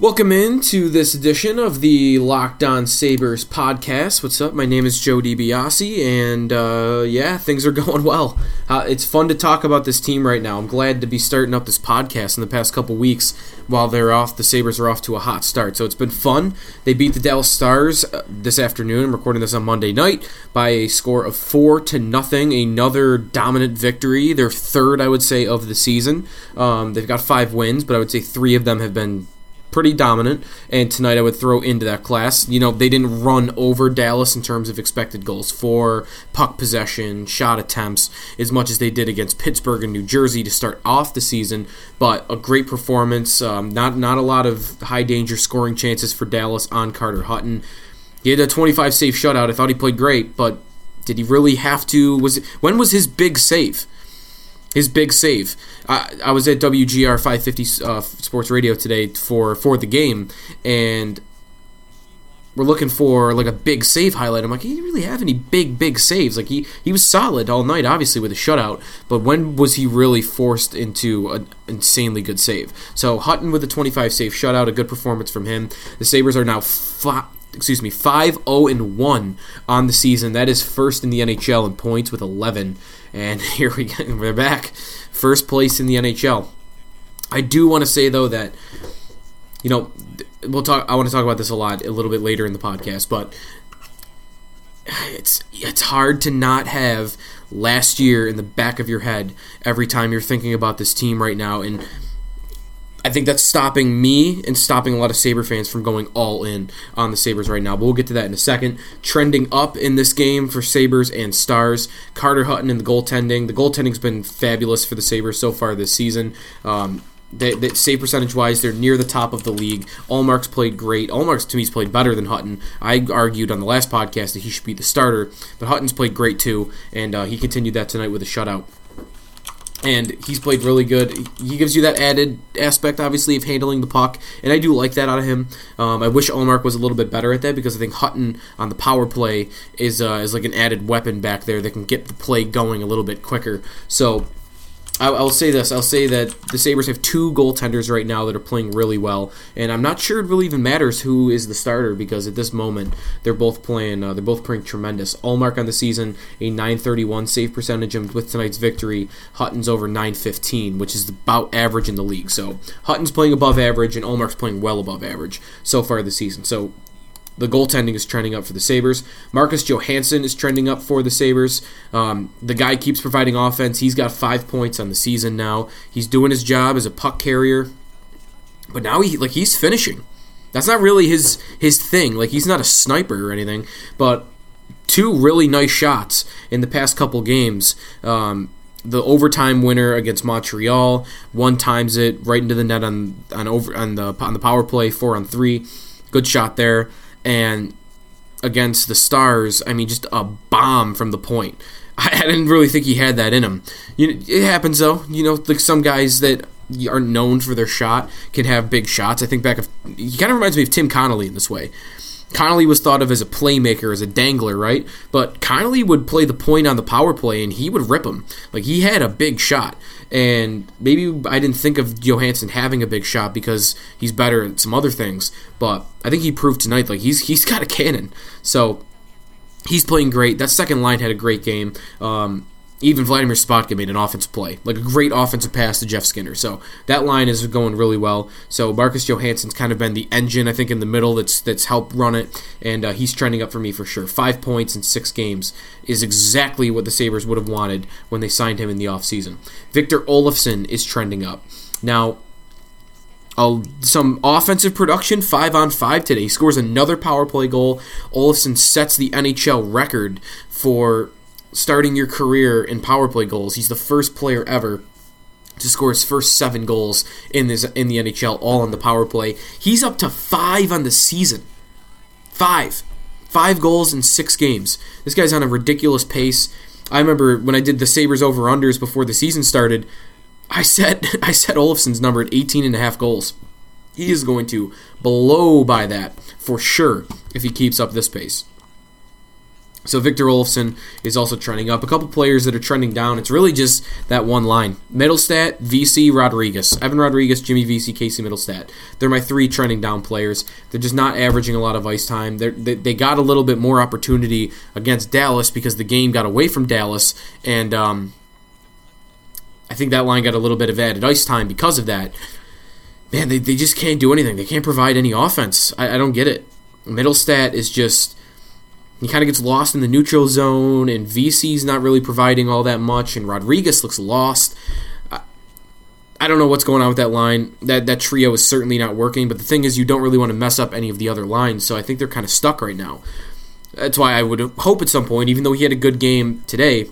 Welcome in to this edition of the Locked On Sabres podcast. What's up? My name is Joe DiBiase, and uh, yeah, things are going well. Uh, it's fun to talk about this team right now. I'm glad to be starting up this podcast in the past couple weeks while they're off. The Sabres are off to a hot start, so it's been fun. They beat the Dallas Stars uh, this afternoon. I'm recording this on Monday night by a score of four to nothing. Another dominant victory, their third, I would say, of the season. Um, they've got five wins, but I would say three of them have been pretty dominant, and tonight I would throw into that class. You know, they didn't run over Dallas in terms of expected goals for, puck possession, shot attempts, as much as they did against Pittsburgh and New Jersey to start off the season, but a great performance. Um, not, not a lot of high danger scoring chances for Dallas on Carter Hutton. He had a 25 save shutout. I thought he played great, but did he really have to? Was when was his big save? His big save. I, I was at WGR 550 uh, Sports Radio today for for the game, and we're looking for like a big save highlight. I'm like, he didn't really have any big big saves. Like he he was solid all night, obviously with a shutout, but when was he really forced into an insanely good save? So Hutton with a 25 save shutout, a good performance from him. The Sabres are now. Five, excuse me, 5 0 and 1 on the season. That is first in the NHL in points with 11. And here we go. We're back. First place in the NHL. I do want to say though that you know we'll talk I want to talk about this a lot a little bit later in the podcast, but it's it's hard to not have last year in the back of your head every time you're thinking about this team right now and I think that's stopping me and stopping a lot of Sabre fans from going all in on the Sabres right now. But we'll get to that in a second. Trending up in this game for Sabres and Stars. Carter Hutton and the goaltending. The goaltending's been fabulous for the Sabres so far this season. Um, they, they, save percentage wise, they're near the top of the league. Ullmark's played great. Ullmark's to me's played better than Hutton. I argued on the last podcast that he should be the starter, but Hutton's played great too, and uh, he continued that tonight with a shutout and he's played really good. He gives you that added aspect, obviously, of handling the puck, and I do like that out of him. Um, I wish Ullmark was a little bit better at that because I think Hutton on the power play is uh, is like an added weapon back there that can get the play going a little bit quicker. So I'll say this. I'll say that the Sabres have two goaltenders right now that are playing really well, and I'm not sure it really even matters who is the starter because at this moment they're both playing. Uh, they're both playing tremendous. Ullmark on the season a 931 save percentage, and with tonight's victory, Hutton's over 915, which is about average in the league. So Hutton's playing above average, and Ullmark's playing well above average so far this season. So the goaltending is trending up for the Sabres. Marcus Johansson is trending up for the Sabres. Um, the guy keeps providing offense. He's got five points on the season now. He's doing his job as a puck carrier, but now he like he's finishing. That's not really his his thing. Like he's not a sniper or anything, but two really nice shots in the past couple games. Um, the overtime winner against Montreal, one times it right into the net on on over on the on the power play, four on three. Good shot there and against the Stars, I mean, just a bomb from the point. I didn't really think he had that in him. You it happens though. You know, like some guys that are known for their shot can have big shots. I think back of he kind of reminds me of Tim Connolly in this way. Connolly was thought of as a playmaker, as a dangler, right? But Connolly would play the point on the power play and he would rip him. Like he had a big shot. And maybe I didn't think of Johansson having a big shot because he's better at some other things. But I think he proved tonight like he's he's got a cannon. So he's playing great. That second line had a great game. Um, even Vladimir Sobotka made an offensive play, like a great offensive pass to Jeff Skinner. So that line is going really well. So Marcus Johansson's kind of been the engine, I think, in the middle that's that's helped run it, and uh, he's trending up for me for sure. Five points in six games is exactly what the Sabres would have wanted when they signed him in the offseason. Victor Olofsson is trending up. Now, uh, some offensive production, five on five today. He scores another power play goal. Olofsson sets the NHL record for starting your career in power play goals. He's the first player ever to score his first seven goals in this in the NHL, all on the power play. He's up to five on the season. Five. Five goals in six games. This guy's on a ridiculous pace. I remember when I did the Sabres over unders before the season started, I said I set Olofsson's number at 18 and a half goals. He is going to blow by that for sure if he keeps up this pace. So Victor Olofsson is also trending up. A couple players that are trending down. It's really just that one line: Mittelstadt, Vesey, Rodrigues, Evan Rodrigues, Jimmy Vesey, Casey Mittelstadt. They're my three trending down players. They're just not averaging a lot of ice time. They're, they they got a little bit more opportunity against Dallas because the game got away from Dallas, and um, I think that line got a little bit of added ice time because of that. Man, they, they just can't do anything. They can't provide any offense. I, I don't get it. Mittelstadt is just he kind of gets lost in the neutral zone, and Vesey's not really providing all that much, and Rodrigues looks lost. I, don't know what's going on with that line. That that trio is certainly not working. But the thing is, you don't really want to mess up any of the other lines, so I think they're kind of stuck right now. That's why I would hope at some point, even though he had a good game today,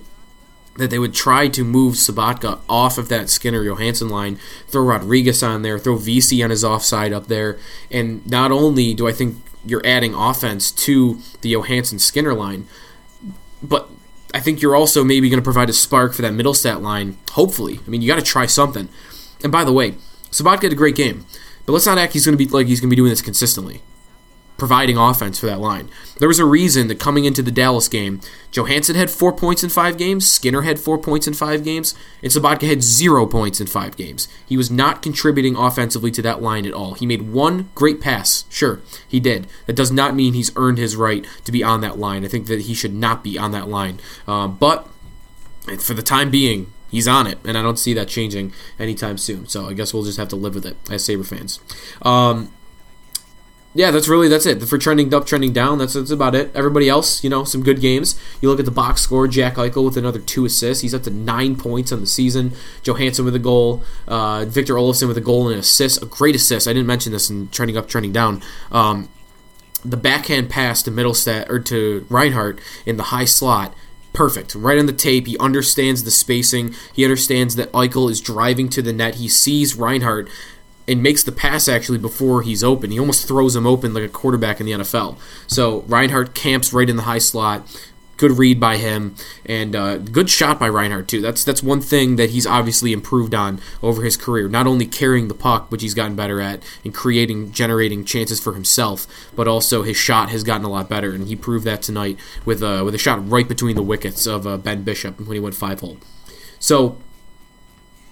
that they would try to move Sobotka off of that Skinner Johansson line, throw Rodrigues on there, throw Vesey on his offside up there, and not only do I think you're adding offense to the Johansson Skinner line, but I think you're also maybe going to provide a spark for that Mittelstadt line. Hopefully, I mean you got to try something. And by the way, Sobotka had a great game, but let's not act he's going to be like he's going to be doing this consistently providing offense for that line. There was a reason that coming into the Dallas game, Johansson had four points in five games, Skinner had four points in five games, and Sobotka had zero points in five games. He was not contributing offensively to that line at all. He made one great pass, sure, he did. That does not mean he's earned his right to be on that line. I think that he should not be on that line. Uh, but for the time being, he's on it, and I don't see that changing anytime soon. So I guess we'll just have to live with it as Sabre fans. Um, yeah, that's really that's it for trending up, trending down. That's that's about it. Everybody else, you know, some good games. You look at the box score. Jack Eichel with another two assists. He's up to nine points on the season. Johansson with a goal. Uh, Victor Olofsson with a goal and an assist. A great assist. I didn't mention this in trending up, trending down. Um, the backhand pass to Mittelstadt or to Reinhart in the high slot perfect. Right on the tape. He understands the spacing. He understands that Eichel is driving to the net. He sees Reinhart and makes the pass actually before he's open. He almost throws him open like a quarterback in the NFL. So Reinhart camps right in the high slot. Good read by him, and uh, good shot by Reinhart too. That's that's one thing that he's obviously improved on over his career. Not only carrying the puck, which he's gotten better at, and creating, generating chances for himself, but also his shot has gotten a lot better, and he proved that tonight with uh, with a shot right between the wickets of uh, Ben Bishop when he went five hole. So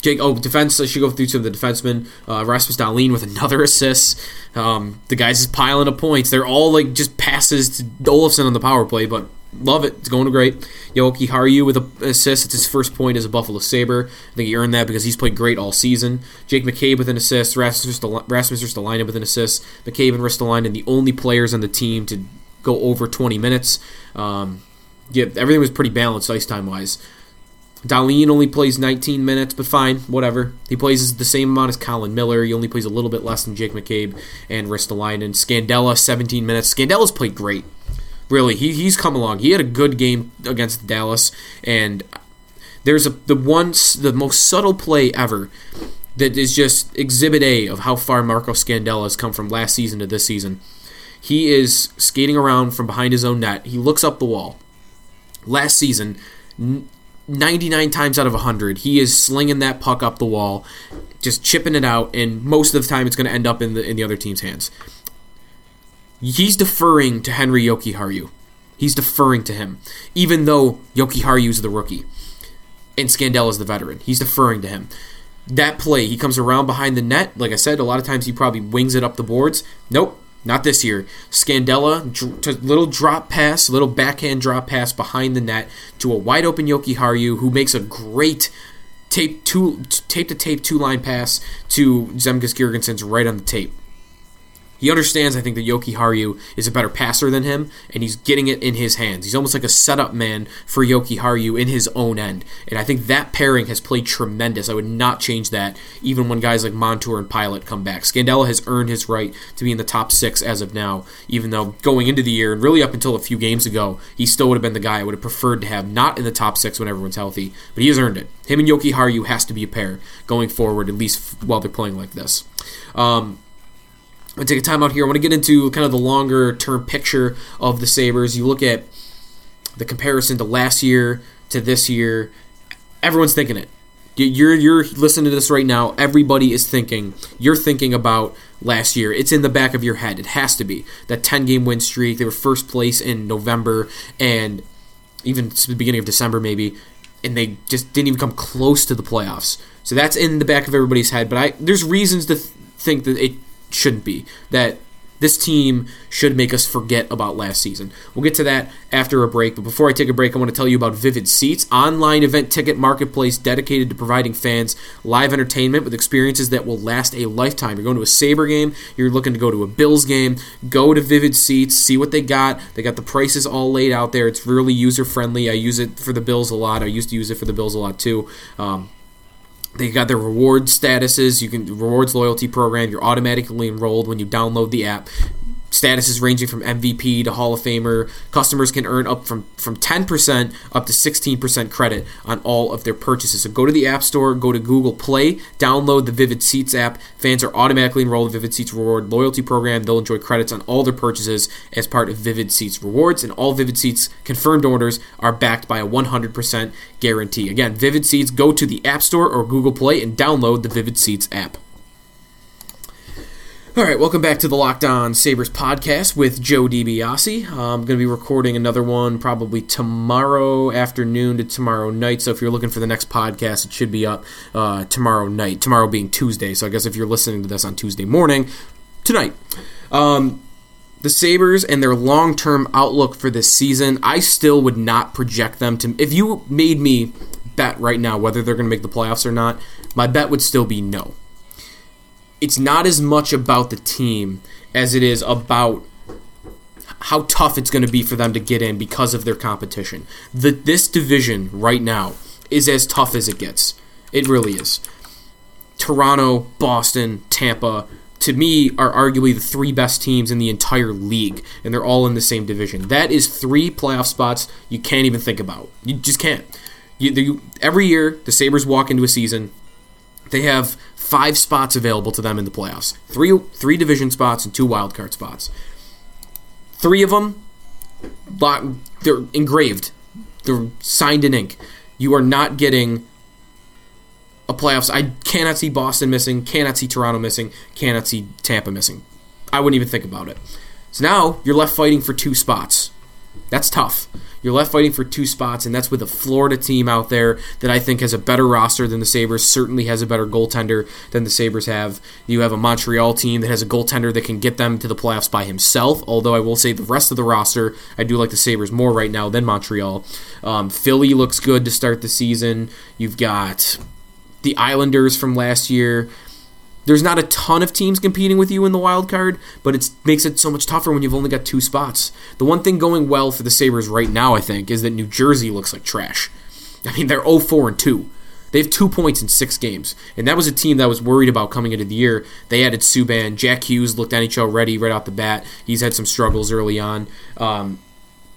Jake, oh, defense. I should go through some of the defensemen. Uh, Rasmus Dahlin with another assist. Um, the guys is piling up points. They're all like just passes to Olofsson on the power play, but love it. It's going great. Jokiharju with an assist. It's his first point as a Buffalo Sabre. I think he earned that because he's played great all season. Jake McCabe with an assist. Rasmus Ristolainen with an assist. McCabe and Ristolainen, the only players on the team to go over 20 minutes. Um, yeah, everything was pretty balanced ice time wise. Dahlin only plays 19 minutes, but fine, whatever. He plays the same amount as Colin Miller. He only plays a little bit less than Jake McCabe and Ristolainen. Scandella, 17 minutes. Scandella's played great. Really, he, he's come along. He had a good game against Dallas, and there's a the one the most subtle play ever that is just exhibit A of how far Marco Scandella has come from last season to this season. He is skating around from behind his own net. He looks up the wall. Last season, 99 times out of 100, he is slinging that puck up the wall, just chipping it out, and most of the time it's going to end up in the in the other team's hands. He's deferring to Henri Jokiharju. He's deferring to him, even though Jokiharju is the rookie and Scandella is the veteran. He's deferring to him. That play, he comes around behind the net. Like I said, a lot of times he probably wings it up the boards. Nope, not this year. Scandella, little drop pass, little backhand drop pass behind the net to a wide open Jokiharju, who makes a great tape two tape to tape two line pass to Zemgus Girgensons right on the tape. He understands, I think, that Jokiharju is a better passer than him, and he's getting it in his hands. He's almost like a setup man for Jokiharju in his own end. And I think that pairing has played tremendous. I would not change that, even when guys like Montour and Pilut come back. Scandella has earned his right to be in the top six as of now, even though going into the year, and really up until a few games ago, he still would have been the guy I would have preferred to have not in the top six when everyone's healthy. But he has earned it. Him and Jokiharju has to be a pair going forward, at least while they're playing like this. Um, I'm to take a time out here. I want to get into kind of the longer term picture of the Sabres. You look at the comparison to last year to this year, everyone's thinking it. You're you're listening to this right now. Everybody is thinking. You're thinking about last year. It's in the back of your head. It has to be that 10 game win streak. They were first place in November and even the beginning of December maybe, and they just didn't even come close to the playoffs. So that's in the back of everybody's head. But I there's reasons to th- think that it shouldn't be that this team should make us forget about last season. We'll get to that after a break, but before I take a break, I want to tell you about Vivid Seats, online event ticket marketplace dedicated to providing fans live entertainment with experiences that will last a lifetime. You're going to a Sabre game, you're looking to go to a Bills game, go to Vivid Seats, see what they got. They got the prices all laid out there. It's really user friendly. I use it for the Bills a lot. I used to use it for the Bills a lot too. Um, they got their reward statuses. You can rewards loyalty program. You're automatically enrolled when you download the app statuses ranging from MVP to Hall of Famer. Customers can earn up from, from 10% up to 16% credit on all of their purchases. So go to the App Store, go to Google Play, download the Vivid Seats app. Fans are automatically enrolled in Vivid Seats Reward loyalty program. They'll enjoy credits on all their purchases as part of Vivid Seats Rewards, and all Vivid Seats confirmed orders are backed by a 100% guarantee. Again, Vivid Seats, go to the App Store or Google Play and download the Vivid Seats app. All right, welcome back to the Locked On Sabres podcast with Joe DiBiase. I'm going to be recording another one probably tomorrow afternoon to tomorrow night. So if you're looking for the next podcast, it should be up uh, tomorrow night. Tomorrow being Tuesday. So I guess if you're listening to this on Tuesday morning, tonight. Um, the Sabres and their long term outlook for this season, I still would not project them to. If you made me bet right now whether they're going to make the playoffs or not, my bet would still be no it's not as much about the team as it is about how tough it's going to be for them to get in because of their competition. The, this division right now is as tough as it gets. It really is. Toronto, Boston, Tampa, to me, are arguably the three best teams in the entire league, and they're all in the same division. That is three playoff spots you can't even think about. You just can't. You, you, every year, the Sabres walk into a season, they have five spots available to them in the playoffs. Three three division spots and two wild card spots. Three of them, they're engraved. They're signed in ink. You are not getting a playoffs. I cannot see Boston missing. Cannot see Toronto missing. Cannot see Tampa missing. I wouldn't even think about it. So now you're left fighting for two spots. That's tough. You're left fighting for two spots, and that's with a Florida team out there that I think has a better roster than the Sabres, certainly has a better goaltender than the Sabres have. You have a Montreal team that has a goaltender that can get them to the playoffs by himself, although I will say the rest of the roster, I do like the Sabres more right now than Montreal. Um, Philly looks good to start the season. You've got the Islanders from last year there's not a ton of teams competing with you in the wild card, but it makes it so much tougher when you've only got two spots. The one thing going well for the Sabres right now, I think, is that New Jersey looks like trash. I mean, they're 0 4 and 2. They have two points in six games. And that was a team that was worried about coming into the year. They added Subban. Jack Hughes looked NHL ready right out the bat. He's had some struggles early on. Um,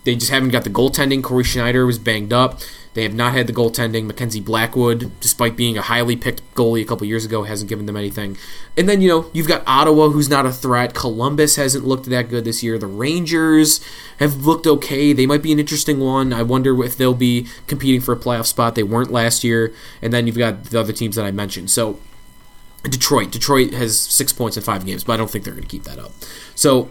they just haven't got the goaltending. Cory Schneider was banged up. They have not had the goaltending. Mackenzie Blackwood, despite being a highly picked goalie a couple years ago, hasn't given them anything. And then, you know, you've got Ottawa, who's not a threat. Columbus hasn't looked that good this year. The Rangers have looked okay. They might be an interesting one. I wonder if they'll be competing for a playoff spot. They weren't last year. And then you've got the other teams that I mentioned. So, Detroit. Detroit has six points in five games, but I don't think they're going to keep that up. So,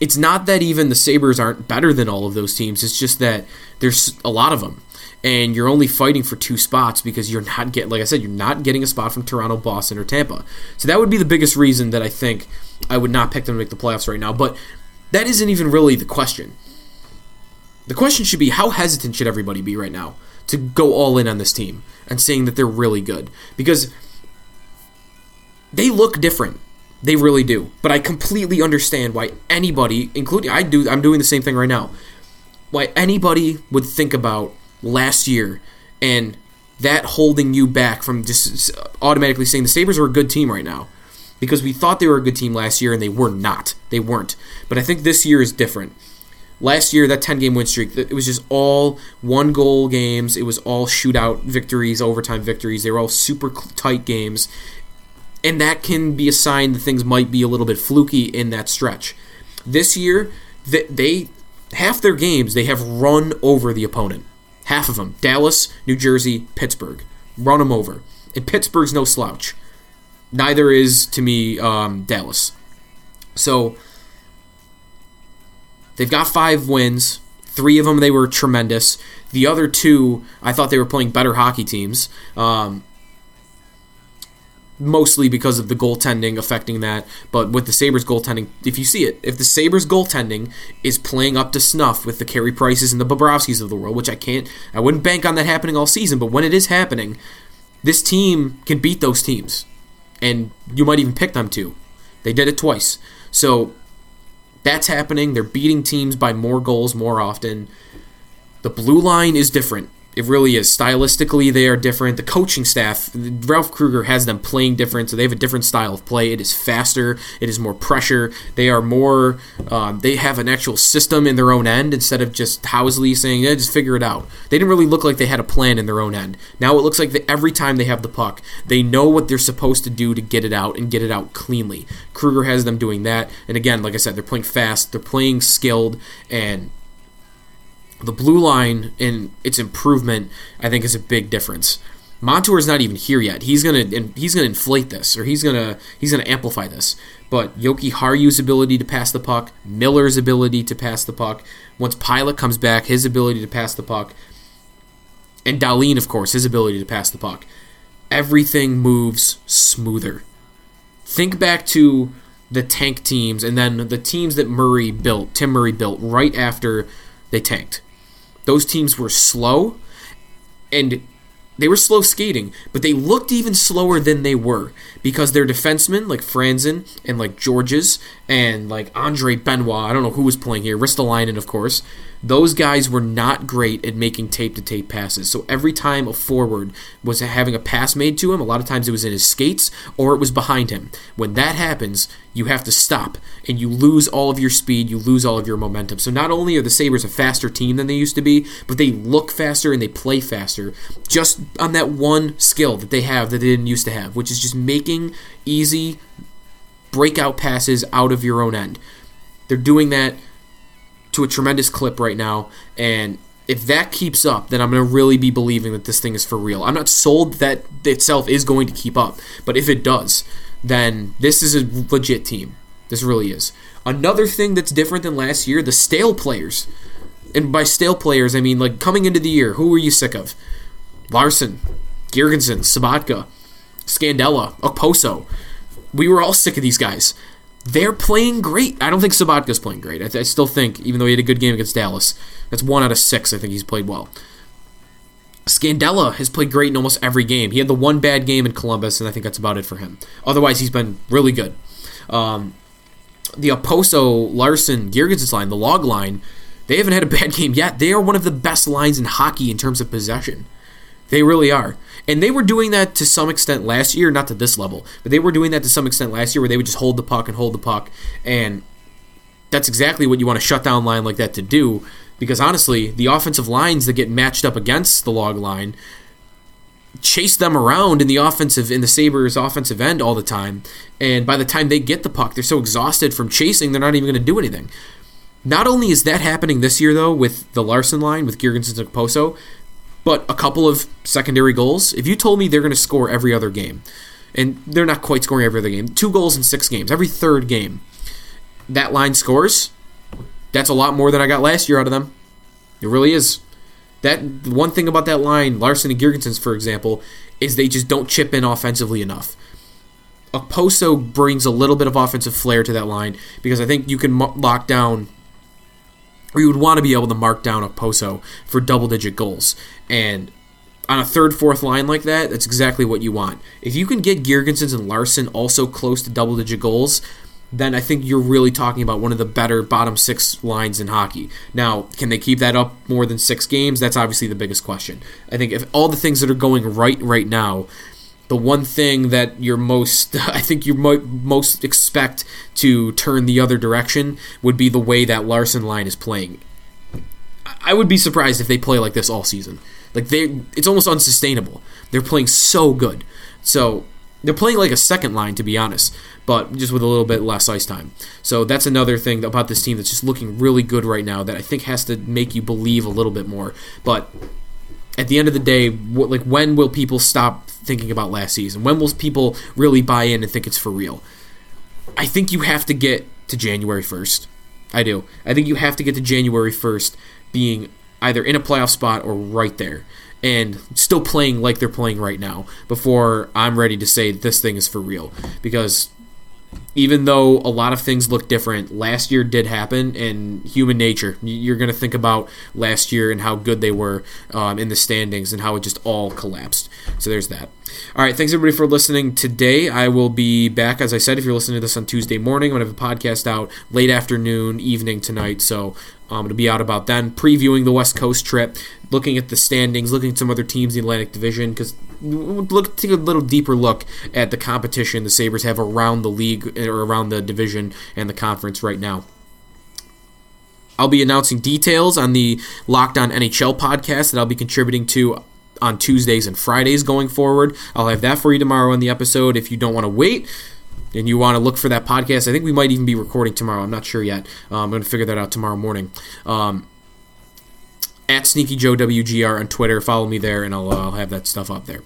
it's not that even the Sabres aren't better than all of those teams. It's just that there's a lot of them. And you're only fighting for two spots because you're not getting, like I said, you're not getting a spot from Toronto, Boston, or Tampa. So that would be the biggest reason that I think I would not pick them to make the playoffs right now. But that isn't even really the question. The question should be how hesitant should everybody be right now to go all in on this team and saying that they're really good? Because they look different. They really do. But I completely understand why anybody, including I do, I'm doing the same thing right now. Why anybody would think about last year and that holding you back from just automatically saying the Sabres are a good team right now. Because we thought they were a good team last year and they were not. They weren't. But I think this year is different. Last year, that 10 game win streak, it was just all one goal games. It was all shootout victories, overtime victories. They were all super tight games and that can be a sign that things might be a little bit fluky in that stretch. This year, they half their games they have run over the opponent. Half of them: Dallas, New Jersey, Pittsburgh. run them over. And Pittsburgh's no slouch. Neither is to me um, Dallas. So they've got five wins. Three of them they were tremendous. The other two, I thought they were playing better hockey teams. Um, mostly because of the goaltending affecting that. But with the Sabres goaltending, if you see it, if the Sabres goaltending is playing up to snuff with the Carey Prices and the Bobrovskis of the world, which I can't, I wouldn't bank on that happening all season, but when it is happening, this team can beat those teams. And you might even pick them to. They did it twice. So that's happening. They're beating teams by more goals more often. The blue line is different. It really is. Stylistically, they are different. The coaching staff, Ralph Krueger has them playing different, so they have a different style of play. It is faster. It is more pressure. They are more. Um, they have an actual system in their own end instead of just Housley saying, "Yeah, just figure it out." They didn't really look like they had a plan in their own end. Now it looks like every time they have the puck, they know what they're supposed to do to get it out and get it out cleanly. Krueger has them doing that, and again, like I said, they're playing fast. They're playing skilled, and the blue line and its improvement, I think, is a big difference. Montour is not even here yet. He's gonna he's gonna inflate this, or he's gonna he's gonna amplify this. But Jokiharju's ability to pass the puck, Miller's ability to pass the puck, once Pilut comes back, his ability to pass the puck, and Dahlin, of course, his ability to pass the puck. Everything moves smoother. Think back to the tank teams and then the teams that Murray built, Tim Murray built right after they tanked. Those teams were slow and they were slow skating, but they looked even slower than they were because their defensemen, like Franson and like Gorges and like Andre Benoit, I don't know who was playing here, Ristolainen, of course, those guys were not great at making tape to tape passes. So every time a forward was having a pass made to him, a lot of times it was in his skates or it was behind him. When that happens, you have to stop and you lose all of your speed, you lose all of your momentum. So not only are the Sabres a faster team than they used to be, but they look faster and they play faster just on that one skill that they have that they didn't used to have, which is just making easy breakout passes out of your own end. They're doing that to a tremendous clip right now, and if that keeps up, then I'm going to really be believing that this thing is for real. I'm not sold that itself is going to keep up, but if it does, then this is a legit team. This really is. Another thing that's different than last year, the stale players. And by stale players, I mean like coming into the year, who were you sick of? Larsson, Girgensons, Sobotka, Scandella, Okposo. We were all sick of these guys they're playing great. I don't think Sobotka's playing great. I, th- I, still think, even though he had a good game against Dallas, that's one out of six. I think he's played well. Scandella has played great in almost every game. He had the one bad game in Columbus, and I think that's about it for him. Otherwise, he's been really good. Um, the Okposo, Larsson Girgensons line, the log line, they haven't had a bad game yet. They are one of the best lines in hockey in terms of possession. They really are. And they were doing that to some extent last year, not to this level, but they were doing that to some extent last year where they would just hold the puck and hold the puck. And that's exactly what you want a shutdown line like that to do. Because honestly, the offensive lines that get matched up against the log line chase them around in the offensive in the Sabres offensive end all the time. And by the time they get the puck, they're so exhausted from chasing, they're not even going to do anything. Not only is that happening this year, though, with the Larsson line, with Girgensons and Poso, but a couple of secondary goals. If you told me they're going to score every other game, and they're not quite scoring every other game, two goals in six games, every third game, that line scores, that's a lot more than I got last year out of them. It really is. That one thing about that line, Larsson and Girgensons, for example, is they just don't chip in offensively enough. Okposo brings a little bit of offensive flair to that line because I think you can lock down or you would want to be able to mark down Okposo for double digit goals. And on a third, fourth line like that, that's exactly what you want. If you can get Girgensons and Larsson also close to double digit goals, then I think you're really talking about one of the better bottom six lines in hockey. Now, can they keep that up more than six games? That's obviously the biggest question. I think if all the things that are going right right now, the one thing that you're most I think you might most expect to turn the other direction would be the way that Larsson line is playing. I would be surprised if they play like this all season. Like they it's almost unsustainable. They're playing so good. So they're playing like a second line to be honest, but just with a little bit less ice time. So that's another thing about this team that's just looking really good right now that I think has to make you believe a little bit more. But at the end of the day, what, like when will people stop thinking about last season? When will people really buy in and think it's for real? I think you have to get to January 1st. I do. I think you have to get to January 1st being either in a playoff spot or right there and still playing like they're playing right now before I'm ready to say this thing is for real. Because even though a lot of things look different, last year did happen, and human nature. You're going to think about last year and how good they were um, in the standings and how it just all collapsed. So there's that. All right, thanks everybody for listening today. I will be back, as I said, if you're listening to this on Tuesday morning. I'm going to have a podcast out late afternoon, evening tonight. So I'm going to be out about then, previewing the West Coast trip, looking at the standings, looking at some other teams in the Atlantic Division, because look take a little deeper look at the competition the Sabres have around the league or around the division and the conference right now. I'll be announcing details on the Locked On NHL podcast that I'll be contributing to on Tuesdays and Fridays going forward. I'll have that for you tomorrow in the episode. If you don't want to wait, and you want to look for that podcast, I think we might even be recording tomorrow. I'm not sure yet. Um, I'm going to figure that out tomorrow morning. Um, at Sneaky Joe WGR on Twitter. Follow me there, and I'll, uh, I'll have that stuff up there.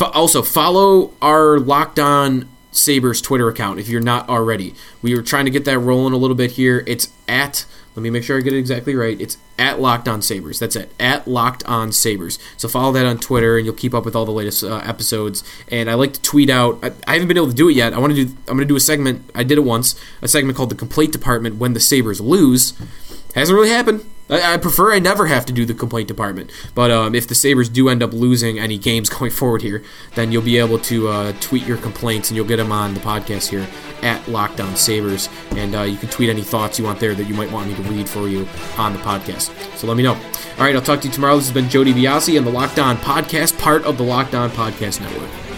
F- also, follow our Locked On Sabres Twitter account if you're not already. We were trying to get that rolling a little bit here. It's at let me make sure I get it exactly right. It's at Locked On Sabres. That's it. At Locked On Sabres. So follow that on Twitter, and you'll keep up with all the latest uh, episodes. And I like to tweet out. I, I, haven't been able to do it yet. I want to do. I'm going to do a segment. I did it once. A segment called the Complaint Department when the Sabres lose. Hasn't really happened. I, I prefer I never have to do the complaint department. But um, if the Sabres do end up losing any games going forward here, then you'll be able to uh, tweet your complaints and you'll get them on the podcast here at Locked On Sabres. And uh, you can tweet any thoughts you want there that you might want me to read for you on the podcast. So let me know. All right, I'll talk to you tomorrow. This has been Joe DiBiase and the Locked On Podcast, part of the Locked On Podcast Network.